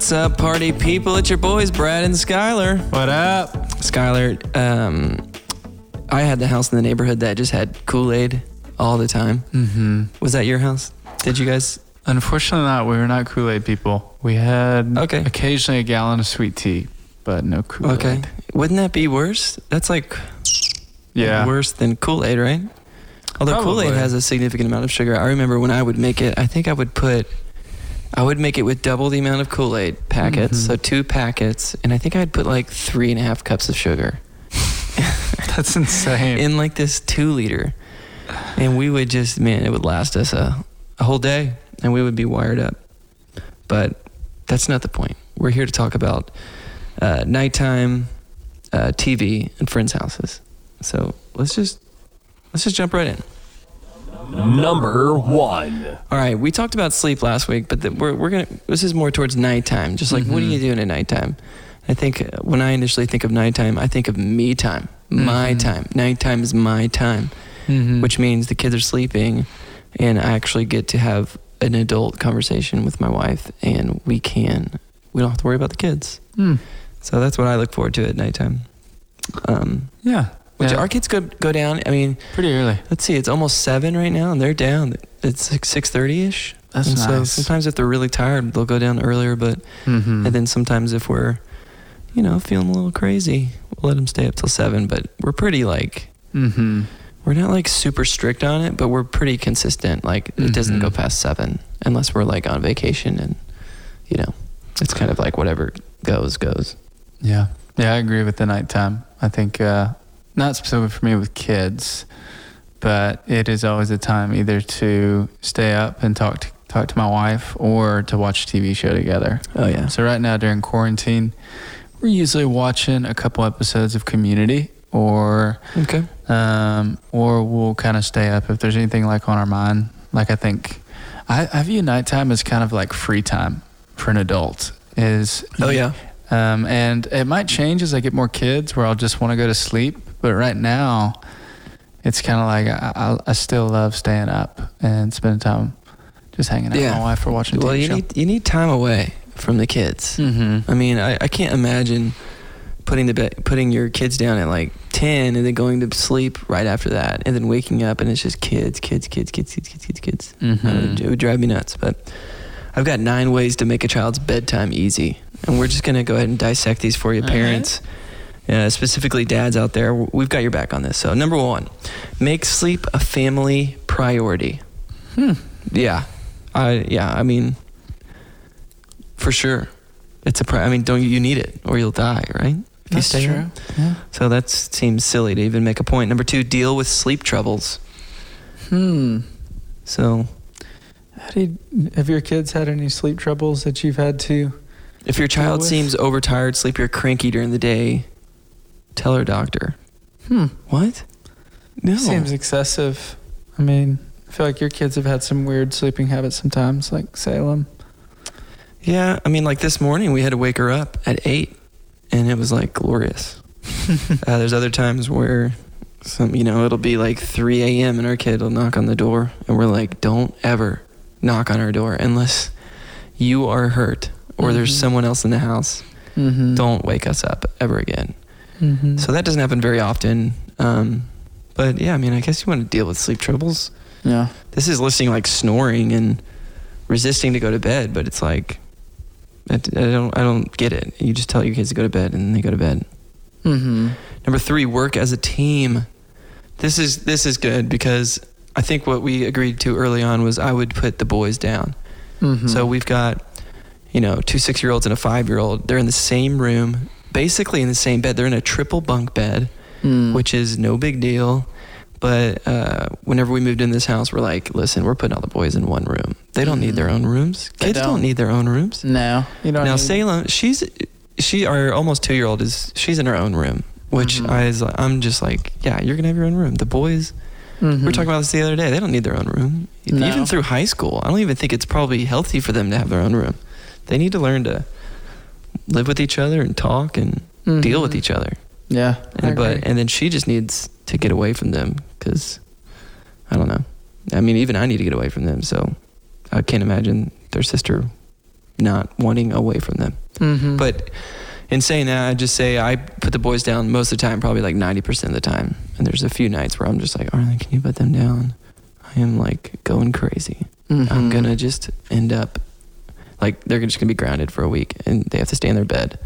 What's up, party people? It's your boys, Brad and Skylar. What up? Skylar, um, I had the house in the neighborhood that just had Kool Aid all the time. Mm-hmm. Was that your house? Did you guys? Unfortunately, not. We were not Kool Aid people. We had Okay. occasionally a gallon of sweet tea, but no Kool Aid. Okay. Wouldn't that be worse? That's like Yeah. worse than Kool Aid, right? Although Kool Aid has a significant amount of sugar. I remember when I would make it, I think I would put, I would make it with double the amount of Kool Aid packets, Mhm. so two packets, and I think I'd put like three and a half cups of sugar That's insane. in like this two liter, and we would just, man, it would last us a, a whole day, and we would be wired up. But that's not the point. We're here to talk about uh, nighttime uh, TV and friends' houses. So let's just let's just jump right in. Number one. All right, we talked about sleep last week, but the, we're we're gonna. This is more towards nighttime. Just like, what are you doing at nighttime? I think uh, when I initially think of nighttime, I think of me time, my Mhm. time. Nighttime is my time, Mhm. which means the kids are sleeping, and I actually get to have an adult conversation with my wife, and we can. We don't have to worry about the kids. Hmm. So that's what I look forward to at nighttime. Um, Yeah. Which Yeah. our kids go go down. I mean, Pretty early. let's see, it's almost seven right now, and they're down. It's six six thirty ish. That's and so nice. sometimes if they're really tired, they'll go down earlier. But Mm-hmm. and then sometimes if we're, you know, feeling a little crazy, we'll let them stay up till seven. But we're pretty like mm-hmm. we're not like super strict on it, but we're pretty consistent. Like it doesn't Mhm. go past seven unless we're like on vacation, and you know, it's kind of like whatever goes goes. Yeah. Yeah, I agree with the nighttime. I think uh, not specific for me with kids, but it is always a time either to stay up and talk to, talk to my wife or to watch a TV show together. Oh yeah. So right now during quarantine, we're usually watching a couple episodes of Community, or Okay. um, or we'll kind of stay up if there's anything like on our mind. Like I think I, I view nighttime as kind of like free time for an adult. Is Oh yeah. um, and it might change as I get more kids, where I'll just want to go to sleep. But right now, it's kind of like I, I, I still love staying up and spending time just hanging out Yeah. with my wife or watching a Well, TV you show. need you need time away from the kids. mm-hmm. I mean, I, I can't imagine putting the bed, putting your kids down at like ten and then going to sleep right after that, and then waking up and it's just kids, kids, kids, kids, kids, kids, kids, kids. Mhm. Uh, it would drive me nuts. But I've got nine ways to make a child's bedtime easy, and we're just gonna go ahead and dissect these for you, All right. Uh, specifically, dads out there, we've got your back on this. So, number one, make sleep a family priority. Hmm. Yeah, I yeah. I mean, for sure, it's a. Pri- I mean, don't you, you need it or you'll die, right? If you That's stay true. Yeah. So that seems silly to even make a point. Number two, deal with sleep troubles. Hmm. So you, have your kids had any sleep troubles that you've had to? if your child seems overtired, sleepy, or cranky during the day, tell her doctor. Hmm. What? No. Seems excessive. I mean, I feel like your kids have had some weird sleeping habits sometimes, like Salem. Yeah, I mean, like this morning we had to wake her up at eight, and it was like glorious. uh, there's other times where some, you know, it'll be like 3 a.m. and our kid will knock on the door, and we're like, don't ever knock on our door unless you are hurt or there's Mhm. someone else in the house. Mm-hmm. Don't wake us up ever again. Mm-hmm. So that doesn't happen very often. Um, but yeah, I mean, I guess you want to deal with sleep troubles. yeah. This is listing like snoring and resisting to go to bed, but it's like I, I don't I don't get it. You just tell your kids to go to bed and they go to bed. Mm-hmm. Number three, work as a team. This is this is good because I think what we agreed to early on was I would put the boys down. Mm-hmm. So we've got, you know, two six year olds and a five year old. They're in the same room, basically in the same bed. They're in a triple bunk bed, Mm. which is no big deal. But uh, whenever we moved in this house, we're like, listen, we're putting all the boys in one room. They don't need their own rooms. Kids don't. don't. need their own rooms. no, you don't. now need- Salem, she's she our almost two year old is she's in her own room, which Mhm. I is I'm just like, yeah, you're gonna have your own room. The boys, we Mhm. were talking about this the other day. They don't need their own room. No. Even through high school, I don't even think it's probably healthy for them to have their own room. They need to learn to live with each other and talk and deal with each other. Yeah, And, but and then she just needs to get away from them because I don't know. I mean, even I need to get away from them. So I can't imagine their sister, not wanting away from them. Mm-hmm. But in saying that, I just say I put the boys down most of the time, probably like 90% of the time. And there's a few nights where I'm just like, Arlen, can you put them down? I am like going crazy. I'm Mm-hmm. gonna just end up like they're just gonna be grounded for a week and they have to stay in their bed.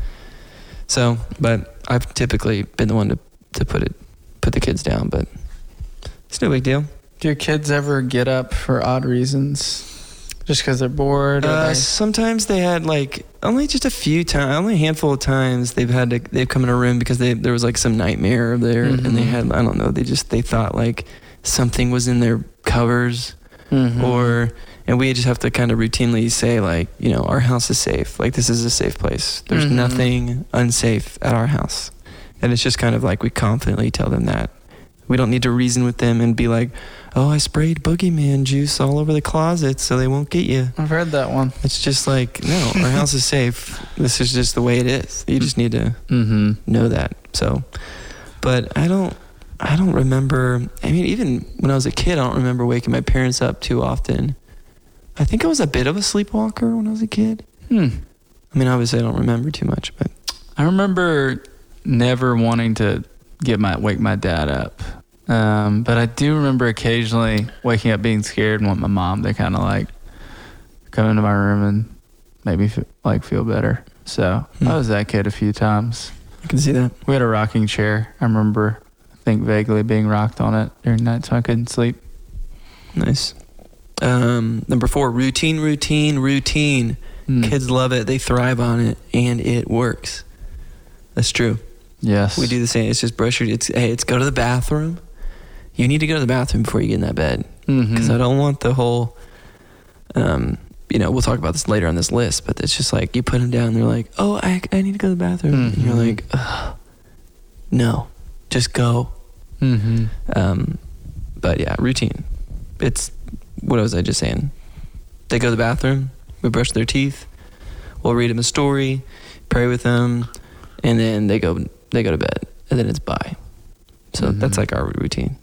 So, but I've typically been the one to, to put it put the kids down, but it's no big deal. Do your kids ever get up for odd reasons? Just because they're bored? Or Uh, they- sometimes they had like only just a few times, only a handful of times they've had to they've come in a room because they there was like some nightmare there and they Mhm. had I don't know they just they thought like something was in their covers Mhm. or and we just have to kind of routinely say like you know our house is safe like this is a safe place there's Mhm. nothing unsafe at our house and it's just kind of like we confidently tell them that we don't need to reason with them and be like oh i sprayed boogeyman juice all over the closet so they won't get you I've heard that one. it's just like no our house is safe this is just the way it is you just need to Mm-hmm. know that. So, but I don't, I don't remember. I mean, even when I was a kid, I don't remember waking my parents up too often. I think I was a bit of a sleepwalker when I was a kid. Hmm. I mean, obviously, I don't remember too much, but I remember never wanting to get my wake my dad up. Um, but I do remember occasionally waking up being scared and want my mom to kind of like come into my room and make me f- like feel better. So Hmm. I was that kid a few times. I can see that. We had a rocking chair. I remember, I think vaguely being rocked on it during nights so I couldn't sleep. Nice. Um, number four, routine, routine, routine. Hmm. Kids love it. They thrive on it, and it works. That's true. Yes. We do the same. It's just brush your. It's hey, it's go to the bathroom. You need to go to the bathroom before you get in that bed. Mm-hmm. because I don't want the whole. Um, you know, we'll talk about this later on this list, but it's just like you put them down. They're like, "Oh, I, I need to go to the bathroom," and you're Mhm. like, Ugh, "No, just go." Mm-hmm. Um, but yeah, routine. It's what was I just saying? They go to the bathroom. We brush their teeth. We'll read them a story, pray with them, and then they go they go to bed, and then it's bye. So Mhm. that's like our routine.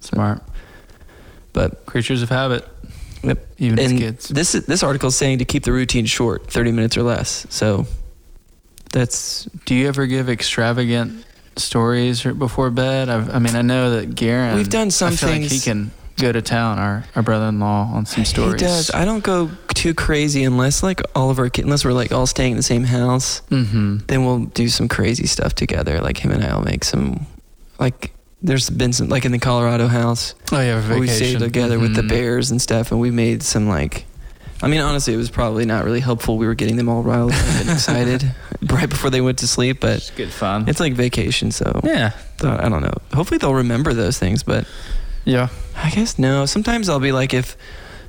Smart. But Creatures of habit. Yep. Even as kids. this this article is saying to keep the routine short, thirty minutes or less. So that's Do you ever give extravagant stories before bed? I've, I mean, I know that Garen. We've done some things- Like he can go to town. Our our brother-in-law on some stories. he does. I don't go too crazy unless like all of our kids, unless we're like all staying in the same house. Mm-hmm. Then we'll do some crazy stuff together. Like him and I will make some, like there's been some like in the Colorado house Oh yeah, vacation. we stayed together with the Mhm. bears and stuff, and we made some like. I mean, honestly, it was probably not really helpful. We were getting them all riled up and excited right before they went to sleep, but It's good fun. it's like vacation, so yeah. I don't know. Hopefully they'll remember those things, but Yeah. I guess no. Sometimes I'll be like if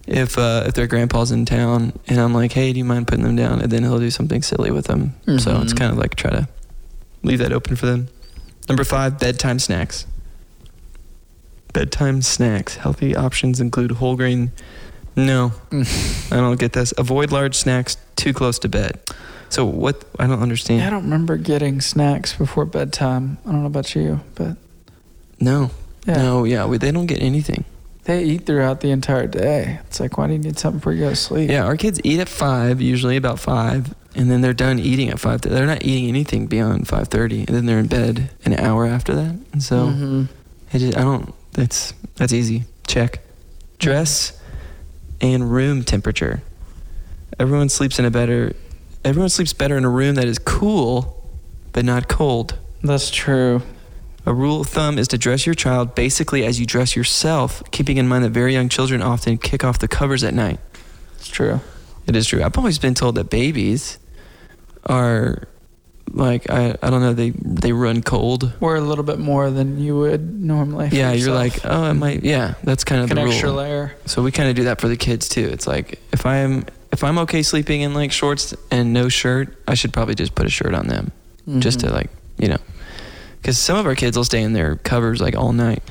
if uh, if their grandpa's in town and I'm like, hey, do you mind putting them down? And then he'll do something silly with them. So it's Mhm. kind of like try to leave that open for them. Number five, bedtime snacks. Bedtime snacks. Healthy options include whole grain. No, I don't get this. Avoid large snacks too close to bed. So what? I don't understand. Yeah, I don't remember getting snacks before bedtime. I don't know about you, but no, yeah, no, yeah. We, they don't get anything. they eat throughout the entire day. It's like, why do you need something before you go to sleep? Yeah, our kids eat at five, usually about five, and then they're done eating at five. They're not eating anything beyond five thirty, and then they're in bed an hour after that. And so Mhm. I just I don't. That's that's easy. Check. Dress and room temperature. Everyone sleeps in a better. Everyone sleeps better in a room that is cool, but not cold. that's true. A rule of thumb is to dress your child basically as you dress yourself, keeping in mind that very young children often kick off the covers at night. It's true. It is true. I've always been told that babies are like I, I don't know they they run cold. We're a little bit more than you would normally. Yeah, you're like oh it might yeah that's kind of Like an the extra layer. So we kind of do that for the kids too. It's like if I'm if I'm okay sleeping in like shorts and no shirt, I should probably just put a shirt on them mm-hmm. just to like you know because some of our kids will stay in their covers like all night,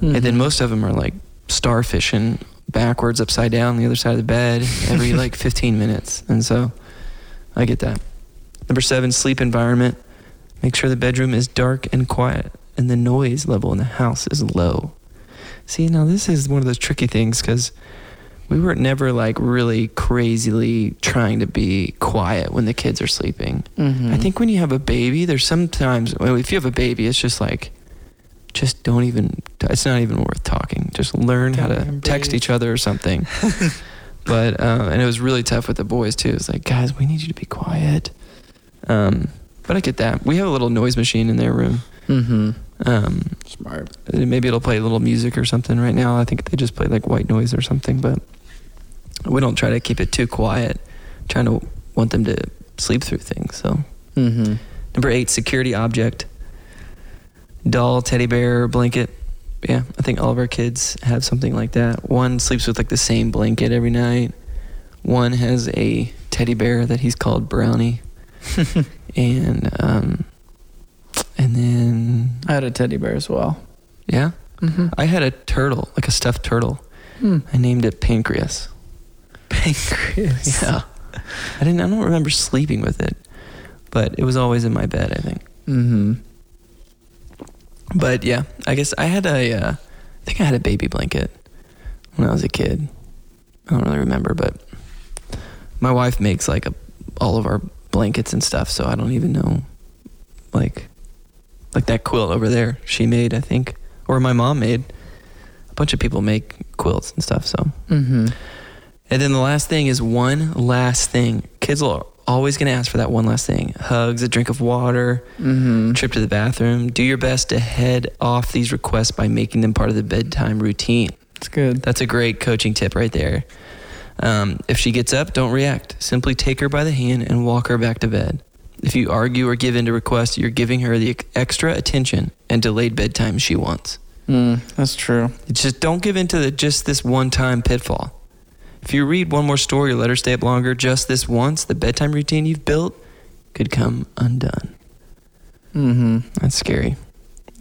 and then Mhm. most of them are like starfishing backwards upside down the other side of the bed every like 15 minutes. And so i get that. Number seven sleep environment. Make sure the bedroom is dark and quiet and the noise level in the house is low. See now this is one of those tricky things because we were never like really crazily trying to be quiet when the kids are sleeping. Mm-hmm. I think when you have a baby, there's sometimes well, if you have a baby, it's just like just don't even it's not even worth talking. Just learn how Don't to even text each other or something. but uh, and it was really tough with the boys too. It's like, guys, we need you to be quiet. Um, but I get that. We have a little noise machine in their room. Mm-hmm. Um, Smart. maybe it'll play a little music or something right now. I think they just play like white noise or something, but we don't try to keep it too quiet. Trying to want them to sleep through things. So Mm-hmm. number eight, security object, doll, teddy bear, blanket. Yeah, I think all of our kids have something like that. One sleeps with like the same blanket every night. One has a teddy bear that he's called Brownie, and um, and then I had a teddy bear as well. yeah, Mm-hmm. I had a turtle, like a stuffed turtle. Hmm. I named it Pancreas. Pancreas. Yeah. I didn't I don't remember sleeping with it, but it was always in my bed, I think. Mm-hmm. But yeah, I guess I had a uh, I think I had a baby blanket when I was a kid. I don't really remember, but my wife makes like a, all of our blankets and stuff, so I don't even know like like that quilt over there she made, I think, or my mom made. A bunch of people make quilts and stuff, so Mm-hmm. And then the last thing is one last thing. Kids are always going to ask for that one last thing hugs, a drink of water, Mm-hmm. trip to the bathroom. Do your best to head off these requests by making them part of the bedtime routine. That's good. That's a great coaching tip right there. Um, if she gets up, don't react. Simply take her by the hand and walk her back to bed. If you argue or give in to requests, you're giving her the extra attention and delayed bedtime she wants. Mm, that's true. Just don't give in to the just this one time pitfall. If you read one more story or let her stay up longer just this once, the bedtime routine you've built could come undone. Mm-hmm. That's scary.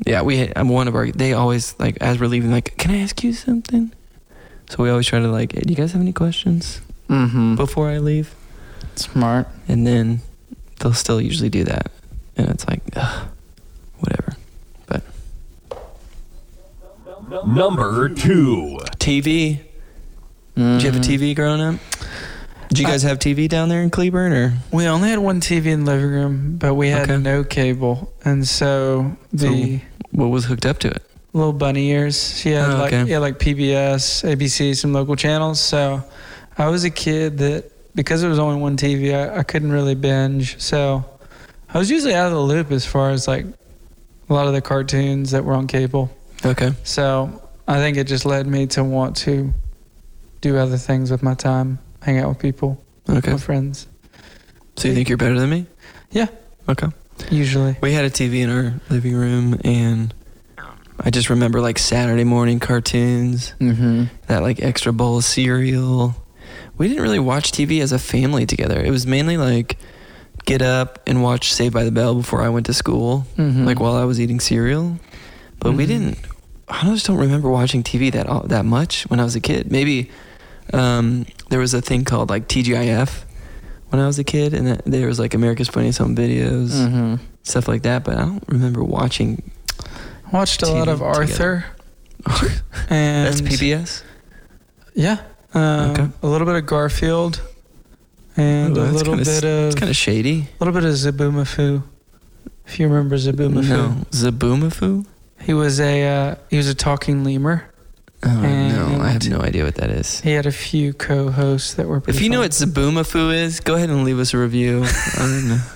Yeah, we. I'm one of our. They always like as we're leaving, like, can I ask you something? So we always try to like, hey, do you guys have any questions Mm-hmm. before I leave? Smart. And then they'll still usually do that, and it's like, ugh, whatever. But Number two. TV. Did you have a Mm-hmm. TV growing up? Did you guys have TV down there in Cleburne, or We only had one TV in the living room, but we had Okay. no cable, and so the what was hooked up to it? little bunny ears. She had Oh, like okay. yeah, like PBS, ABC, some local channels. So I was a kid that because there was only one TV, I, I couldn't really binge. So I was usually out of the loop as far as like a lot of the cartoons that were on cable. Okay. So I think it just led me to want to do other things with my time, hang out with people, Okay. my friends. So you think you're better than me? Yeah. Okay. Usually. We had a TV in our living room, and I just remember like Saturday morning cartoons, Mm-hmm. that like extra bowl of cereal. We didn't really watch TV as a family together. It was mainly like get up and watch Saved by the Bell before I went to school, Mhm. like while I was eating cereal. But we Mhm. didn't. I just don't remember watching TV that that much when I was a kid. Maybe um, there was a thing called like TGIF when I was a kid, and that, there was like America's Funniest Home Videos, Mm-hmm. stuff like that. But I don't remember watching. Watched a lot of Arthur and That's PBS. Yeah. Um, Okay. A little bit of Garfield and Ooh, a little kinda bit of It's kind of shady. a little bit of Zoboomafoo. If you remember Zoboomafoo, No, Zoboomafoo. he was a uh, he was a talking lemur. Oh no, I have no idea what that is. He had a few co-hosts that were. If you know what Zoboomafoo is, go ahead and leave us a review on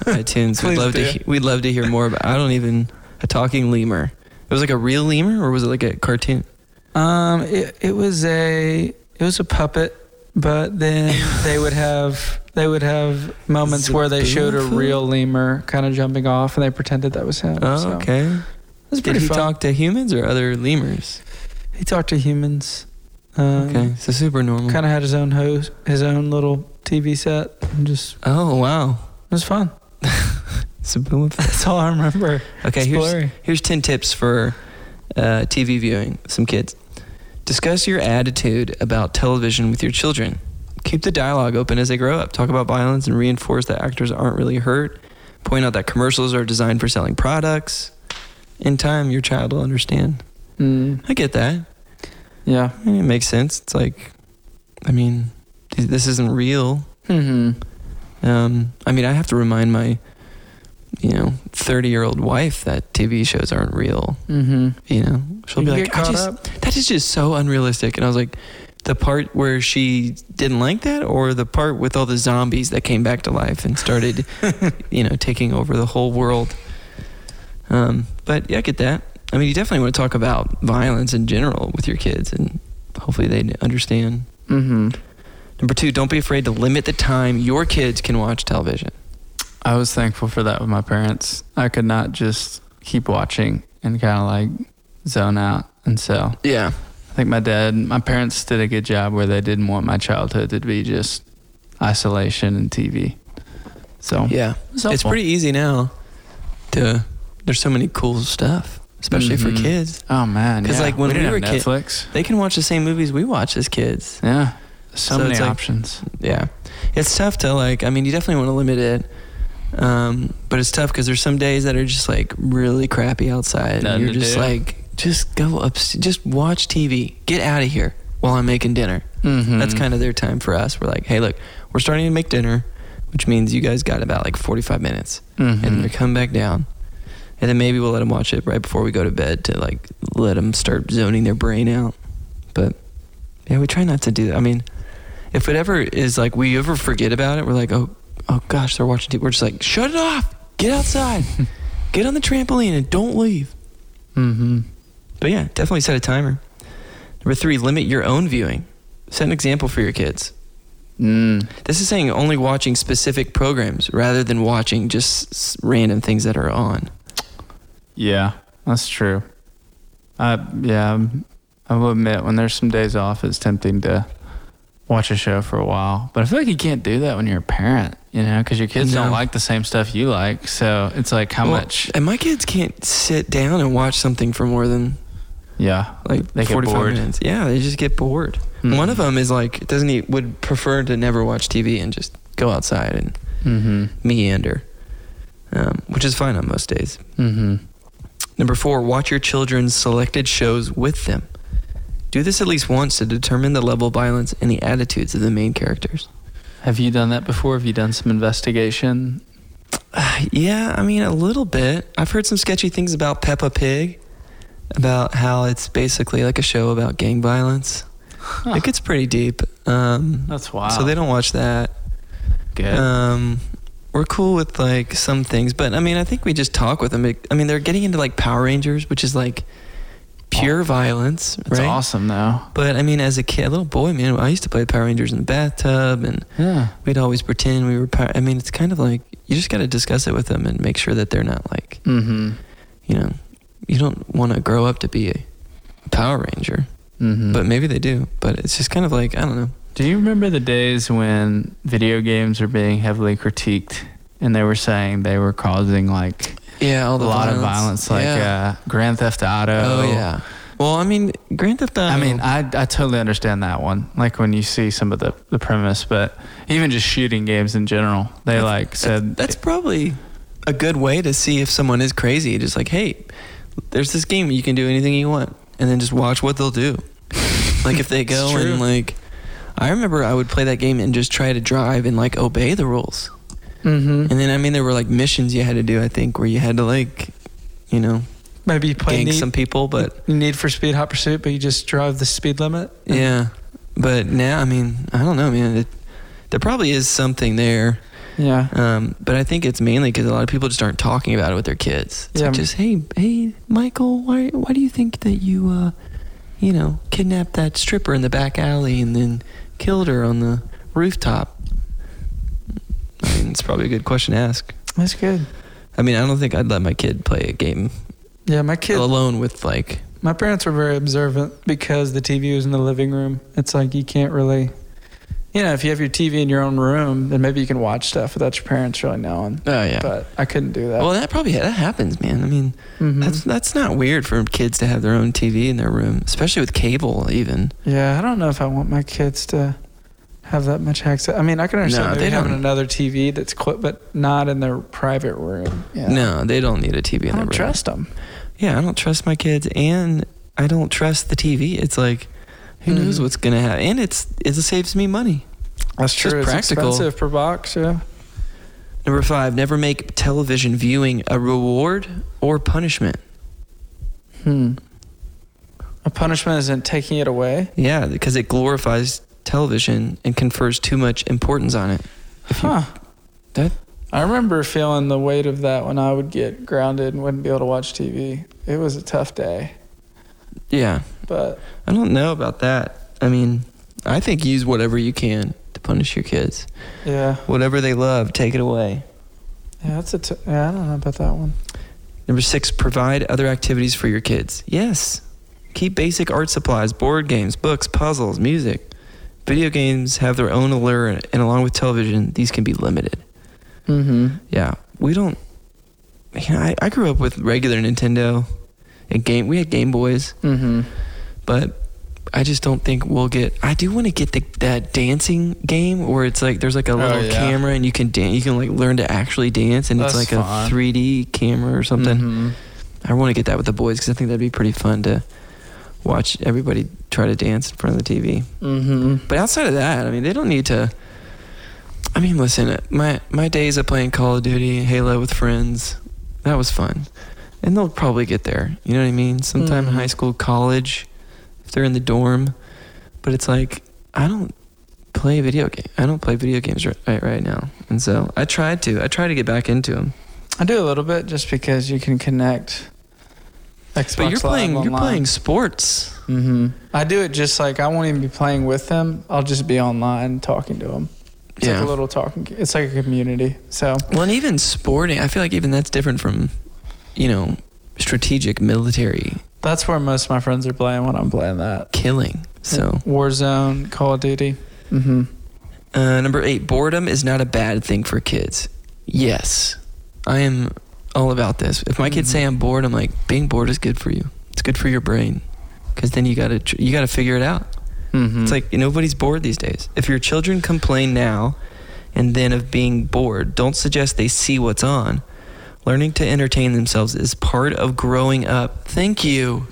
iTunes. We'd love to. do. he- We'd love to hear more about. I don't even a talking lemur. It was like a real lemur, or was it like a cartoon? Um, it, it was a it was a puppet, but then they would have they would have moments where they showed a real lemur kind of jumping off, and they pretended that was him. Oh, so okay. It was Did pretty he fun. talk to humans or other lemurs? He talked to humans. Um, Okay, so super normal. Kind of had his own host, his own little TV set, and just Oh wow, it was fun. It's a Zoboomafoo. That's all I remember. Okay, It's here's blurry. here's ten tips for uh, TV viewing. Some kids. Discuss your attitude about television with your children. Keep the dialogue open as they grow up. Talk about violence and reinforce that actors aren't really hurt. Point out that commercials are designed for selling products. In time, your child will understand. Mm, I get that. yeah. I mean, it makes sense. It's like I mean, this isn't real. Mm-hmm. Um, I mean, I have to remind my, you know, 30 year old wife that TV shows aren't real. Mm-hmm. You know, she'll You be like, just, that is just so unrealistic. And I was like, the part where she didn't like that, or the part with all the zombies that came back to life and started, you know, taking over the whole world. Um, but yeah, I get that. I mean, you definitely want to talk about violence in general with your kids, and hopefully they understand. Mm-hmm. Number two, don't be afraid to limit the time your kids can watch television. I was thankful for that with my parents. I could not just keep watching and kind of like zone out. And so Yeah. I think my dad, my parents did a good job where they didn't want my childhood to be just isolation and TV. So Yeah. it's It's pretty easy now to, there's so many cool stuff, especially Mhm. for kids. Oh man, 'Cause, yeah. like, when we didn't were have kid- They can watch the same movies we watch as kids. yeah, so, So many it's like- options. Yeah. It's tough to like, I mean, you definitely want to limit it. Um, but it's tough because there's some days that are just like really crappy outside. Nothing and you're just do. like, just go up, just watch TV. Get out of here while I'm making dinner. Mm-hmm. That's kind of their time for us. We're like, hey, look, we're starting to make dinner, which means you guys got about like 45 minutes. Mhm. And they come back down. And then maybe we'll let them watch it right before we go to bed to like let them start zoning their brain out. But yeah, we try not to do that. I mean, if it ever is like we ever forget about it, we're like, oh, oh gosh, they're watching TV. We're just like, shut it off. Get outside. Get on the trampoline and don't leave. Mm-hmm. But yeah, definitely set a timer. Number three, limit your own viewing. Set an example for your kids. Mm. This is saying only watching specific programs rather than watching just random things that are on. Yeah, that's true. I yeah, I will admit when there's some days off, it's tempting to watch a show for a while. But I feel like you can't do that when you're a parent, you know, because your kids No. don't like the same stuff you like. So it's like how Well, much? And my kids can't sit down and watch something for more than Yeah, like They get 45 bored. minutes. Yeah, they just get bored. Mhm. One of them is like doesn't he would prefer to never watch TV and just go outside and Mm-hmm. meander, um, which is fine on most days. Mm-hmm. Number four, watch your children's selected shows with them. Do this at least once to determine the level of violence and the attitudes of the main characters. Have you done that before? Have you done some investigation? Yeah, I mean, a little bit. I've heard some sketchy things about Peppa Pig, about how it's basically like a show about gang violence. It gets pretty deep. Um, That's wild. So they don't watch that. Good. Um, we're cool with like some things, but I mean, I think we just talk with them. I mean, they're getting into like Power Rangers, which is like pure violence, That's right? awesome, though. But I mean, as a kid, a little boy, man, I used to play Power Rangers in the bathtub, and Yeah. we'd always pretend we were. Power- I mean, it's kind of like you just got to discuss it with them and make sure that they're not like, Mm-hmm. you know, you don't want to grow up to be a Power Ranger, Mm-hmm. but maybe they do. But it's just kind of like I don't know. Do you remember the days when video games were being heavily critiqued and they were saying they were causing like Yeah, all a lot of violence, like yeah. uh, Grand Theft Auto? oh yeah. Well, I mean, Grand Theft Auto. I mean, I, I totally understand that one. Like when you see some of the, the premise, but even just shooting games in general, they like said that's probably a good way to see if someone is crazy. Just like, hey, there's this game you can do anything you want, and then just watch what they'll do. like if they go and like, I remember I would play that game and just try to drive and like obey the rules. Mm-hmm. And then I mean, there were like missions you had to do. I think where you had to like, you know, Maybe you play gank need, some people, but Need for Speed Hot Pursuit, but you just drive the speed limit. yeah. But now, I mean, I don't know, man. It, there probably is something there. Yeah. Um, but I think it's mainly because a lot of people just aren't talking about it with their kids. It's Yeah. like just hey, hey, Michael, why why do you think that you, uh, you know, kidnapped that stripper in the back alley and then killed her on the rooftop? I mean, it's probably a good question to ask. That's good. I mean, I don't think I'd let my kid play a game Yeah, my kid. alone with like. My parents were very observant because the TV was in the living room. It's like you can't really, you know, if you have your TV in your own room, then maybe you can watch stuff without your parents really knowing. Oh yeah. But I couldn't do that. well, that probably that happens, man. I mean, Mhm. that's that's not weird for kids to have their own TV in their room, especially with cable. Even yeah, I don't know if I want my kids to have that much access. I mean, I can understand No, they having another TV that's quick, but not in their private room. Yeah. no, they don't need a TV in I their room. trust them. Yeah, I don't trust my kids, and I don't trust the TV. It's like, Who knows Mhm. what's gonna happen? And it's it saves me money. That's Just true. It's practical. expensive per box. Yeah. Number five, never make television viewing a reward or punishment. Hmm. A punishment isn't taking it away. Yeah, because it glorifies television and confers too much importance on it. If you- Huh. that I remember feeling the weight of that when I would get grounded and wouldn't be able to watch TV. It was a tough day, yeah, but I don't know about that. I mean, I think use whatever you can to punish your kids. yeah, Whatever they love, take it away. yeah, that's a t- yeah. I don't know about that one. Number six, provide other activities for your kids. Yes. Keep basic art supplies, board games, books, puzzles, music. Video games have their own allure, and along with television, these can be limited. Mm-hmm. Yeah, we don't. You know, I, I grew up with regular Nintendo and game. We had Game Boys, Mm-hmm. But I just don't think we'll get. I do want to get the that dancing game where it's like there's like a Oh, little yeah. camera and you can dan- You can like learn to actually dance, and That's it's like fun. a 3D camera or something. Mm-hmm. I want to get that with the boys because I think that'd be pretty fun to watch everybody try to dance in front of the TV. Mm-hmm. But outside of that, I mean, they don't need to. I mean, listen, my my days of playing Call of Duty, Halo with friends, that was fun, and they'll probably get there. You know what I mean? Sometime in Mhm. high school, college, they're in the dorm. But it's like I don't play video game. I don't play video games right, right now, and so I tried to. I tried to get back into them. I do a little bit just because you can connect. Xbox But you're playing. Live You're playing sports. Mm-hmm. I do it just like I won't even be playing with them. I'll just be online talking to them. It's Yeah. like a little talking. It's like a community. So Well, and even sporting, I feel like even that's different from, you know, strategic military that's where most of my friends are playing when I'm playing that. killing. So, Warzone, Call of Duty. Mm-hmm. uh, number eight, boredom is not a bad thing for kids. Yes, I am all about this. If my kids Mhm. say I'm bored, I'm like, being bored is good for you. It's good for your brain, because then you gotta tr- you gotta figure it out. Mm-hmm. It's like nobody's bored these days. If your children complain now and then of being bored, don't suggest they see what's on. Learning to entertain themselves is part of growing up. Thank you.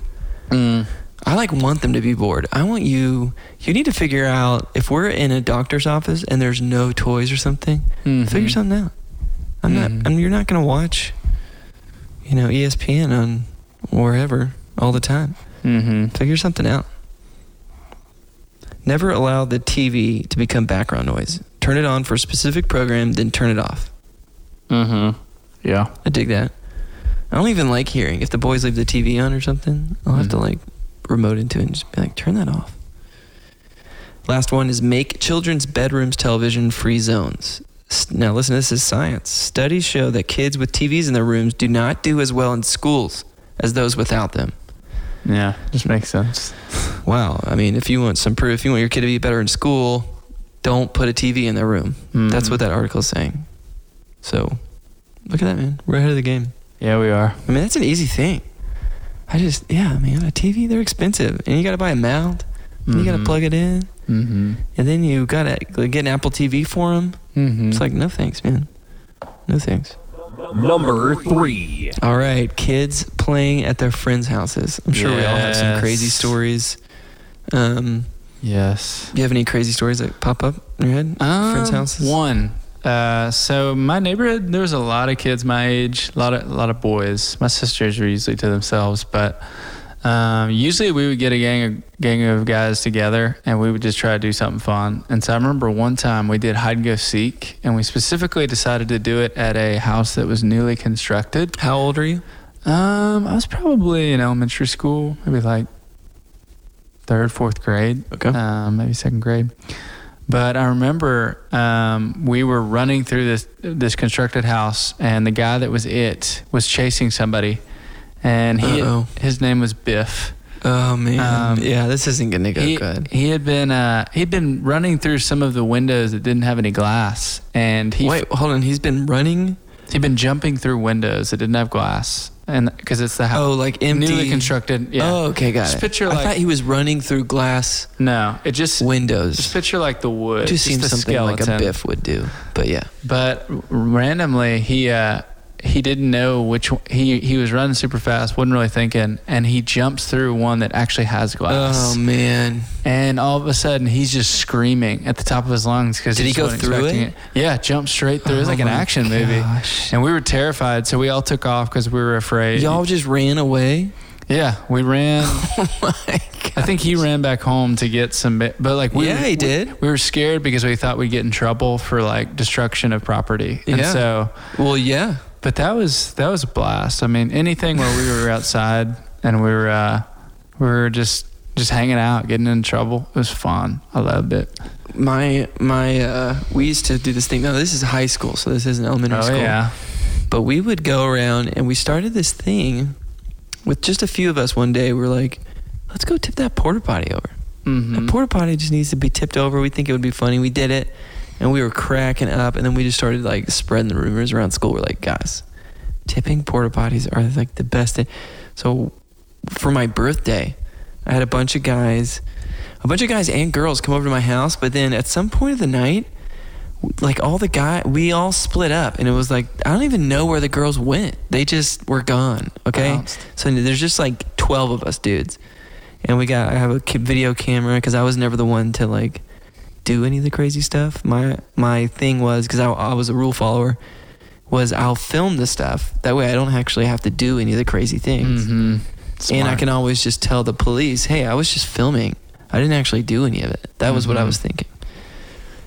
Mm. I like want them to be bored. I want you you need to figure out if we're in a doctor's office and there's no toys or something, Mhm. figure something out. I'm Mhm. not I mean you're not going to watch you know ESPN on wherever all the time. Mm-hmm. Figure something out. Never allow the TV to become background noise. Turn it on for a specific program, then turn it off. Mm-hmm. Yeah. I dig that. I don't even like hearing if the boys leave the TV on or something. I'll have to Mhm. like remote into it and just be like, turn that off. Last one is make children's bedrooms television free zones. Now listen, this is science. Studies show that kids with TVs in their rooms do not do as well in schools as those without them. Yeah, just makes sense. Wow. I mean, if you want some proof, if you want your kid to be better in school, don't put a TV in their room. That's Mhm. what that article is saying. So, look at that, man. We're ahead of the game. Yeah, we are. I mean, that's an easy thing. I just, yeah, man, a TV, they're expensive. And you got to buy a mount, and you got to plug it in, Mm-hmm. and then you got to get an Apple TV for them. Mm-hmm. It's like, no thanks, man. No thanks. Number three. All right, kids playing at their friends' houses. I'm sure we all have some crazy stories. Um, yes. do you have any crazy stories that pop up in your head? friends' Um, houses? One. Uh, so my neighborhood, there was a lot of kids my age, a lot of a lot of boys. My sisters were usually to themselves, but um, usually we would get a gang of gang of guys together, and we would just try to do something fun. And so I remember one time we did hide and go seek, and we specifically decided to do it at a house that was newly constructed. How old are you? Um, I was probably in elementary school, maybe like third, fourth grade Okay. um, maybe second grade. But I remember um, we were running through this this constructed house, and the guy that was it was chasing somebody, and he Uh-oh. his name was Biff. Oh man, Um, yeah, this isn't gonna go he, good. he had been uh, he'd been running through some of the windows that didn't have any glass, and he Wait, hold on. He's been running. he'd been jumping through windows that didn't have glass, and because it's the house Oh, like empty. newly constructed. Yeah. Oh, okay, got Just it. picture I thought he was running through glass No, it just windows. just picture like the wood. It just seems the something like a. Biff would do. But yeah. But randomly, he uh, he didn't know which one, he he was running super fast, wasn't really thinking, and he jumps through one that actually has glass. Oh man. And all of a sudden, he's just screaming at the top of his lungs because Did he go through it? Yeah, jumped straight through. it was like an Oh action movie, and we were terrified. So we all took off because we were afraid. Y'all just ran away. yeah, we ran. Oh my I think he ran back home to get some, but like we, Yeah, he we- did. We were scared because we thought we'd get in trouble for like destruction of property, and Yeah. so. Well, yeah. But that was that was a blast. I mean, anything where we were outside and we were uh, we were just just hanging out, getting in trouble. It was fun. I loved it. My my uh, we used to do this thing. No, this is high school, so this isn't elementary Oh school. yeah. But we would go around and we started this thing with just a few of us one day. We are like, let's go tip that porta potty over. Mm-hmm. That porta potty just needs to be tipped over. We think it would be funny. We did it, and we were cracking up. And then we just started like spreading the rumors around school. We're like, guys, tipping porta potties are like the best. Thing. So for my birthday, I had a bunch of guys, a bunch of guys and girls come over to my house. But then at some point of the night, like all the guy, we all split up, and it was like I don't even know where the girls went. They just were gone. Okay, Bounced. so there's just like twelve of us dudes, and we got I have a video camera because I was never the one to like do any of the crazy stuff. My my thing was because I, I was a rule follower was I'll film the stuff that way I don't actually have to do any of the crazy things, Mm-hmm. and I can always just tell the police, hey, I was just filming. I didn't actually do any of it. That was what I Mhm. was thinking.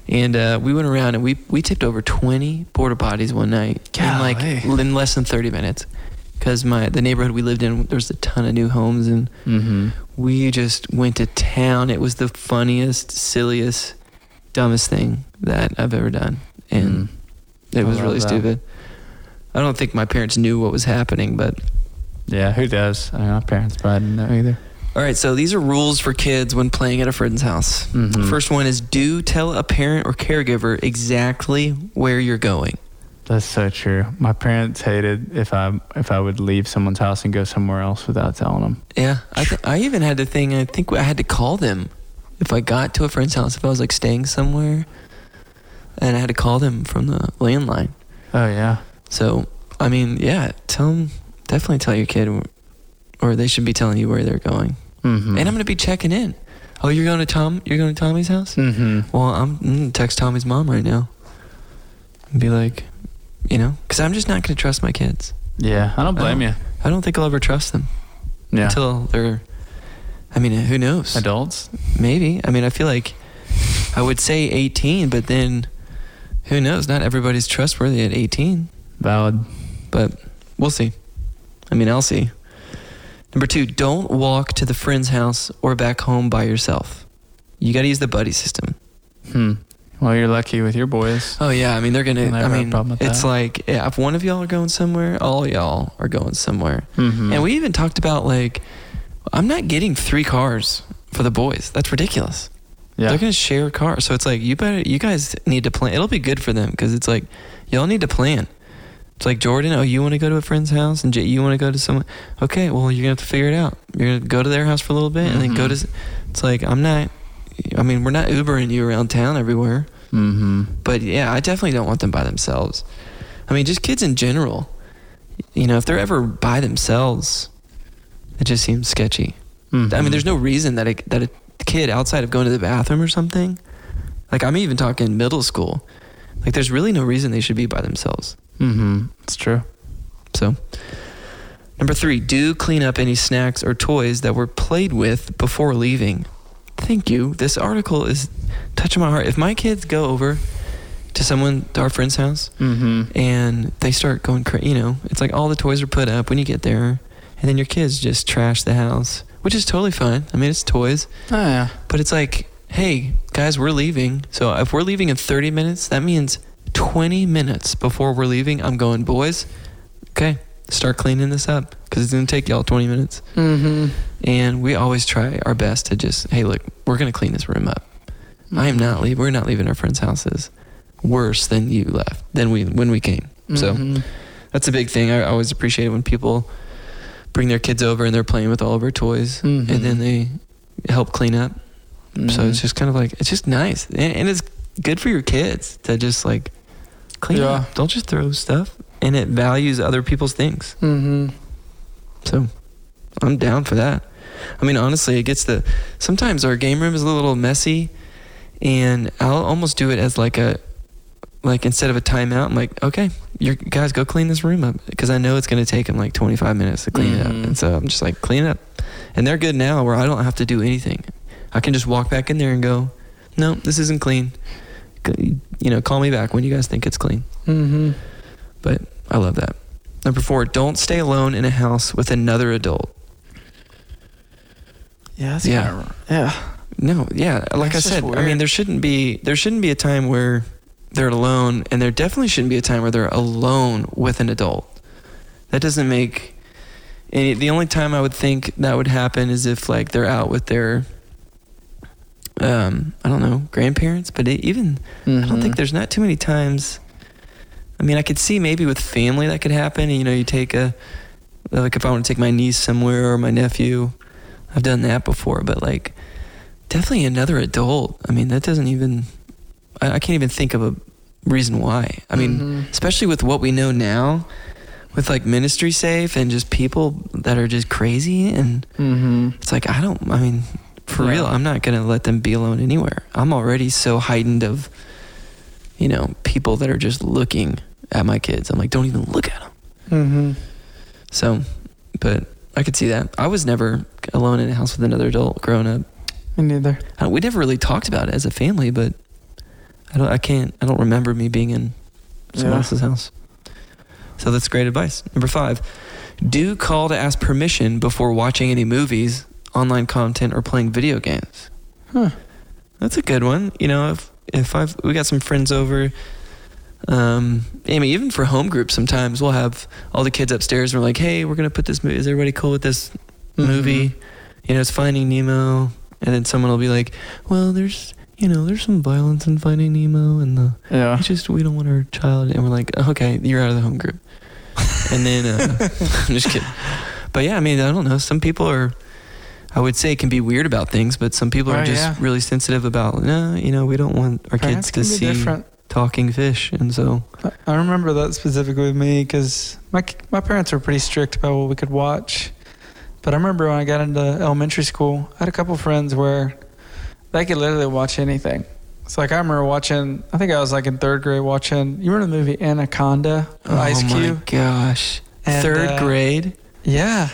And uh, we went around and we we tipped over 20 porta potties one night in like in less than 30 minutes. Because my the neighborhood we lived in, there was a ton of new homes, and Mm-hmm. we just went to town. It was the funniest, silliest, dumbest thing that I've ever done, and it was really that. stupid. I don't think my parents knew what was happening, but Yeah, who does? I mean, my parents probably didn't know either. all right. So these are rules for kids when playing at a friend's house. Mhm. First one is do tell a parent or caregiver exactly where you're going. That's so true. My parents hated if I if I would leave someone's house and go somewhere else without telling them. Yeah, I th- I even had the thing. I think I had to call them if I got to a friend's house. If I was like staying somewhere, and I had to call them from the landline. Oh yeah. So I mean, yeah, tell them definitely tell your kid, or they should be telling you where they're going. Mm-hmm. And I'm gonna be checking in. Oh, you're going to Tom? You're going to Tommy's house? Mm-hmm. Well, I'm mm, text Tommy's mom right now. And be like, you know, because I'm just not gonna trust my kids. Yeah, I don't blame Oh. you. I don't think I'll ever trust them Yeah. until they're. I mean, who knows? Adults. Maybe. I mean, I feel like I would say 18, but then who knows? Not everybody's trustworthy at 18, Valid. but we'll see. I mean, I'll see. Number two, don't walk to the friend's house or back home by yourself. You got to use the buddy system. Hmm. Well, you're lucky with your boys. Oh yeah, I mean they're gonna. I mean, problem with it's that. like yeah, if one of y'all are going somewhere, all y'all are going somewhere. Mm-hmm. And we even talked about like, I'm not getting three cars for the boys. That's ridiculous. yeah. They're gonna share a car, so it's like you better. You guys need to plan. It'll be good for them because it's like y'all need to plan. It's like Jordan. Oh, you want to go to a friend's house, and Jay, you want to go to someone. Okay, well you're gonna have to figure it out. You're gonna go to their house for a little bit, and then go Mhm. to. It's like I'm not. I mean, we're not Ubering you around town everywhere. mm-hmm. But yeah, I definitely don't want them by themselves. I mean, just kids in general. You know, if they're ever by themselves, it just seems sketchy. Mm-hmm. I mean, there's no reason that a, that a kid outside of going to the bathroom or something, like I'm even talking middle school, like there's really no reason they should be by themselves. Mm-hmm. It's true. So, number three, do clean up any snacks or toys that were played with before leaving. Thank you. This article is touching my heart. If my kids go over to someone, to our friend's house, Mm-hmm. and they start going crazy. You know, it's like all the toys are put up when you get there, and then your kids just trash the house, which is totally fine. I mean, it's toys, Oh yeah. but it's like, hey, guys, we're leaving. So if we're leaving in 30 minutes, that means 20 minutes before we're leaving, I'm going, boys, okay, start cleaning this up because it's gonna take y'all 20 minutes. Mm-hmm. And we always try our best to just, hey, look, we're gonna clean this room up. I am not leaving. We're not leaving our friends' houses worse than you left than we when we came. So Mhm. that's a big thing. I always appreciate it when people bring their kids over and they're playing with all of our toys, Mhm. and then they help clean up. So Mhm. it's just kind of like it's just nice, and, and it's good for your kids to just like clean Yeah. up. Don't just throw stuff. and it values other people's things. Mm-hmm. So I'm down for that. I mean, honestly, it gets the. Sometimes our game room is a little messy, and I'll almost do it as like a, like instead of a timeout, I'm like, okay, you guys go clean this room up because I know it's going to take them like 25 minutes to clean it up, and so I'm just like clean it up, and they're good now where I don't have to do anything. I can just walk back in there and go, no, this isn't clean. You know, call me back when you guys think it's clean. Mm-hmm. But I love that. Number four, don't stay alone in a house with another adult. Yeah. That's Yeah. kinda- yeah. No, yeah, like That's I said, I mean there shouldn't be there shouldn't be a time where they're alone and there definitely shouldn't be a time where they're alone with an adult. That doesn't make any the only time I would think that would happen is if like they're out with their um I don't know, grandparents, but it, even I don't Mm-hmm. think there's not too many times. I mean, I could see maybe with family that could happen. You know, you take a like if I want to take my niece somewhere or my nephew, I've done that before. But like, definitely another adult. I mean, that doesn't even. I, I can't even think of a reason why. I mean, Mhm. especially with what we know now, with like ministry safe and just people that are just crazy and Mm-hmm. it's like I don't. I mean, for Yeah. real, I'm not gonna let them be alone anywhere. I'm already so heightened of, you know, people that are just looking at my kids. I'm like, don't even look at them. Mm-hmm. So, but I could see that. I was never alone in a house with another adult growing up. Me neither. We never really talked about it as a family, but I don't. I can't. I don't remember me being in someone Yeah. else's house. So that's great advice. Number five, do call to ask permission before watching any movies, online content, or playing video games. Huh. That's a good one. You know, if if I've we got some friends over, um, I mean, even for home groups, sometimes we'll have all the kids upstairs. And we're like, hey, we're gonna put this movie. Is everybody cool with this movie? You know, it's Finding Nemo, and then someone will be like, well, there's you know, there's some violence in Finding Nemo, and the Yeah. it's just we don't want our child, and we're like, okay, you're out of the home group. And then uh, I'm just kidding, but yeah, I mean, I don't know. Some people are, I would say, can be weird about things, but some people are Right, just yeah. really sensitive about. No, you know, we don't want our Parents kids to see different. talking fish, and so I- I remember that specifically with me because my my parents were pretty strict about what we could watch. But I remember when I got into elementary school, I had a couple friends where they could literally watch anything. It's like I remember watching. I think I was like in third grade watching. You remember the movie Anaconda? with Ice oh Cube. my gosh, And, third uh, grade. Yeah.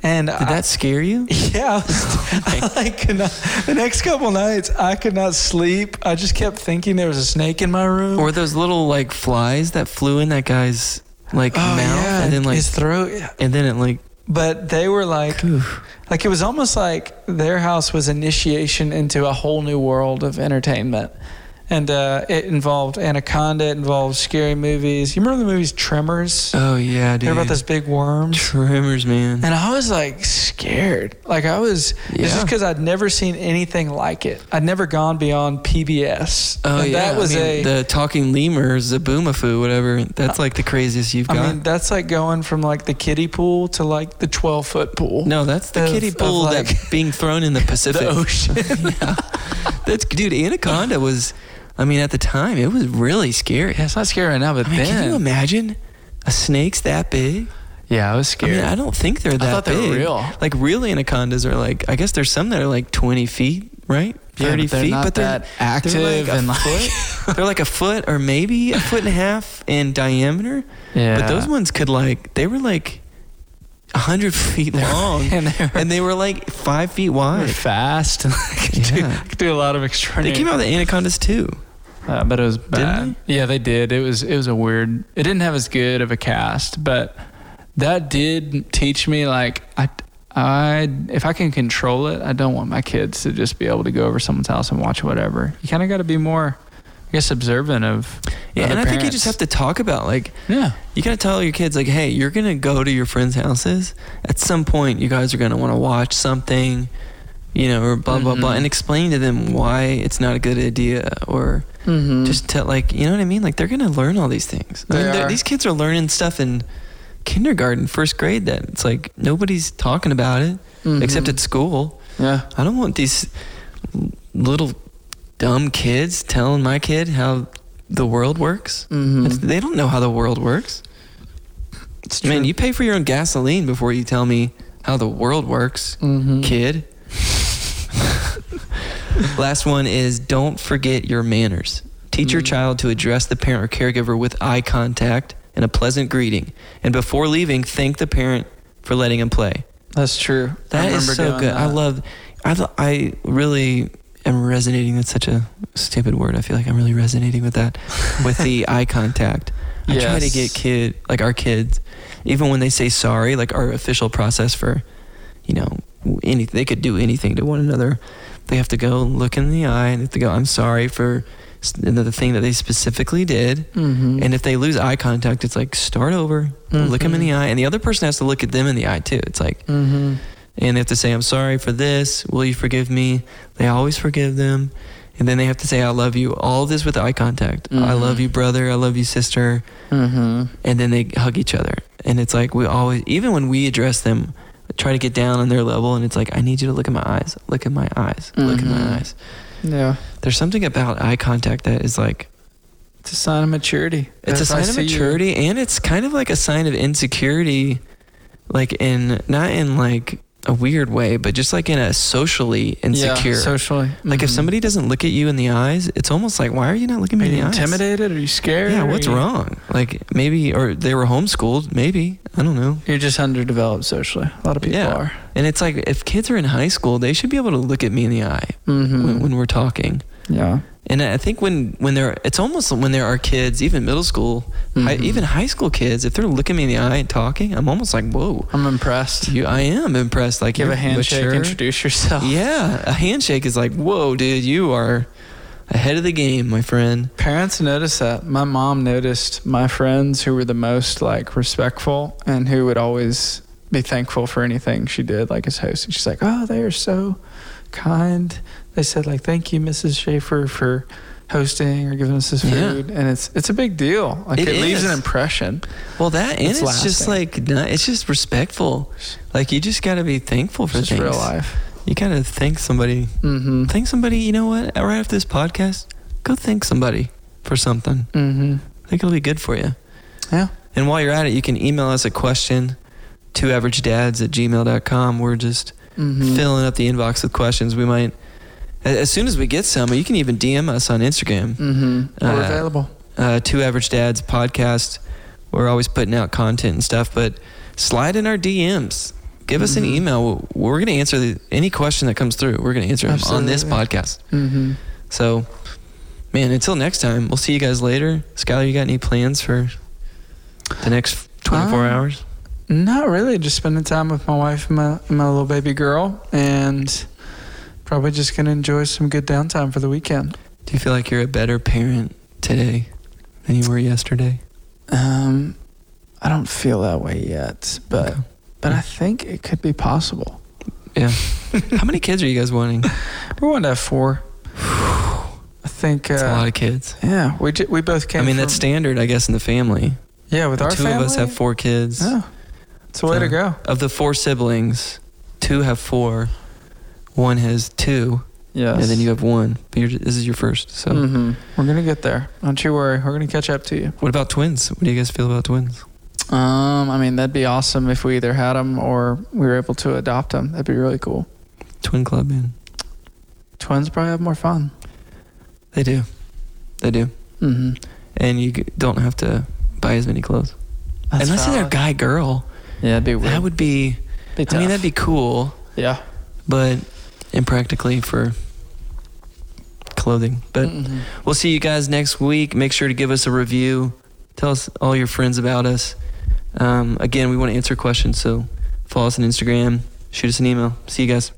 And Did I, that scare you? Yeah, I, was, I could not. The next couple nights, I could not sleep. I just kept thinking there was a snake in my room. Or those little like flies that flew in that guy's like oh mouth, yeah, and then like, his throat. Yeah. and then it like, But they were like, oof. like it was almost like their house was initiation into a whole new world of entertainment. And uh, it involved Anaconda. It involved scary movies. You remember the movies Tremors? oh yeah, dude. They're about those big worms. Tremors, man. And I was like scared. Like I was, it's Yeah. just because I'd never seen anything like it. I'd never gone beyond PBS. Oh and yeah, that was I mean, a. the talking lemur, Zoboomafoo, whatever. That's like the craziest you've I got. mean, that's like going from like the kiddie pool to like the 12 foot pool. no, that's the of- kiddie pool like, that being thrown in the Pacific. the ocean. yeah, that's dude. Anaconda was, I mean, at the time it was really scary. yeah, it's not scary right now, but I mean, then. can you imagine a snake's that big? Yeah, I was I scared. mean, I don't think they're that I thought they big. were real. Like real anacondas are like, I guess there's some that are like 20 feet, right? Yeah, 30 but they're feet, not but they're that active they're like and like- foot. they're like a foot or maybe a foot and a half in diameter. yeah, But those ones could like they were like hundred feet long, and they were, and they were like five feet They're wide. fast. and could, do, could do a lot of extraordinary. They came out with anacondas too. Uh, but it was bad. Yeah, they did. It was it was a weird. It didn't have as good of a cast, but that did teach me like I I if I can control it, I don't want my kids to just be able to go over someone's house and watch whatever. You kind of got to be more, I guess, observant of. Yeah, and I think you just have to talk about like Yeah. you gotta tell your kids like, hey, you're gonna go to your friends' houses. At some point, you guys are gonna want to watch something, you know, or blah blah blah, Mhm. and explain to them why it's not a good idea, or Mhm. just tell like, you know what I mean? Like they're gonna learn all these things. I mean, they're- these kids are learning stuff in kindergarten, first grade. That it's like nobody's talking about it Mhm. except at school. yeah. I don't want these little dumb kids telling my kid how the world works. Mhm. They don't know how the world works. It's Man, you pay for your own gasoline before you tell me how the world works, hmm kid. Last one is don't forget your manners. Teach your Mm. child to address the parent or caregiver with eye contact and a pleasant greeting. And before leaving, thank the parent for letting him play. That's true. That is so good. I love. I th- I really am resonating. That's such a stupid word. I feel like I'm really resonating with that, with the eye contact. I try to get kid like our kids, even when they say sorry, like our official process for, you know, anything they could do anything to one another. They have to go look in the eye and they have to go. I'm sorry for the thing that they specifically did. Mhm. And if they lose eye contact, it's like start over, look them in the Mhm. eye, and the other person has to look at them in the eye too. It's like Mhm. and they have to say, I'm sorry for this. Will you forgive me? They always forgive them. And then they have to say, I love you. All this with eye contact. I Mhm. love you, brother. I love you, sister. Mhm. And then they hug each other. And it's like, we always, even when we address them, try to get down on their level. And it's like, I need you to look at my eyes. Look at my eyes. Look at my mm-hmm. eyes. Yeah. There's something about eye contact that is like, It's a sign of maturity. it's a If sign of see you- maturity and it's kind of like a sign of insecurity like in not in like a weird way but just like in a socially insecure Yeah, socially. like if Mhm. somebody doesn't look at you in the eyes it's almost like why are you not looking me in the eyes intimidated? Are you scared? yeah what's you- wrong like maybe or they were homeschooled maybe i don't know You're just underdeveloped socially. A lot of people Yeah. are. and it's like if kids are in high school they should be able to look at me in the eye Mm-hmm. when, when we're talking yeah. And i think when when they're it's almost when there are kids even middle school high, Mhm. even high school kids if they're looking me in the eye and talking i'm almost like whoa I'm impressed. You, I am impressed. Like Give a handshake, mature. introduce yourself. Yeah, a handshake is like, whoa, dude, you are ahead of the game, my friend. Parents notice that. My mom noticed my friends who were the most like respectful and who would always be thankful for anything she did, like as host. And she's like, "Oh, they are so kind." They said like, "Thank you, Mrs. Schaefer, for hosting or giving us this Yeah. food." And it's it's a big deal. Like It it, leaves an impression. Well, that and It's it's, just like it's just respectful. Like you just got to be thankful for It's things. real life. You gotta thank somebody. Mm-hmm. Thank somebody. You know what? Right after this podcast, go thank somebody for something. Mm-hmm. I think it'll be good for you. Yeah. And while you're at it, you can email us a question to averagedads at gmail.com. We're just Mm-hmm. filling up the inbox with questions. We might, as soon as we get some, you can even DM us on Instagram. Mm-hmm. We're Uh, available. Uh, Two Average Dads podcast. We're always putting out content and stuff, but slide in our DMs. Give us an Mhm. email. We're going to answer the, any question that comes through. We're going to answer them on this podcast. Mm-hmm. So, man, until next time, we'll see you guys later. Skylar, you got any plans for the next 24 Um, hours? Not really. Just spending time with my wife and my, and my little baby girl, and probably just gonna enjoy some good downtime for the weekend. Do you feel like you're a better parent today than you were yesterday? Um, I don't feel that way yet, but Okay. but I think it could be possible. Yeah. How many kids are you guys wanting? We're wanting to have four. I think. Uh, That's a lot of kids. yeah, we ju- we both came. I mean, that's standard, I guess, in the family. Yeah, with our Two family. of us have four kids. Yeah, it's a way to go. Of the four siblings, two have four, one has two, Yes. and then you have one. But you're, this is your first. So, hmm We're gonna get there. Don't you worry. We're gonna catch up to you. what about twins? What do you guys feel about twins? Um, I mean, that'd be awesome if we either had them or we were able to adopt them. That'd be really cool. Twin club, man. Twins probably have more fun. They do. They do. Mm-hmm. And you don't have to buy as many clothes. Unless they're guy girl. Yeah, it'd be weird. That would be, be I mean, that'd be cool, yeah. but impractically for clothing. But Mhm. We'll see you guys next week. Make sure to give us a review. Tell us all your friends about us. Um, again, we want to answer questions, so follow us on Instagram. Shoot us an email. See you guys.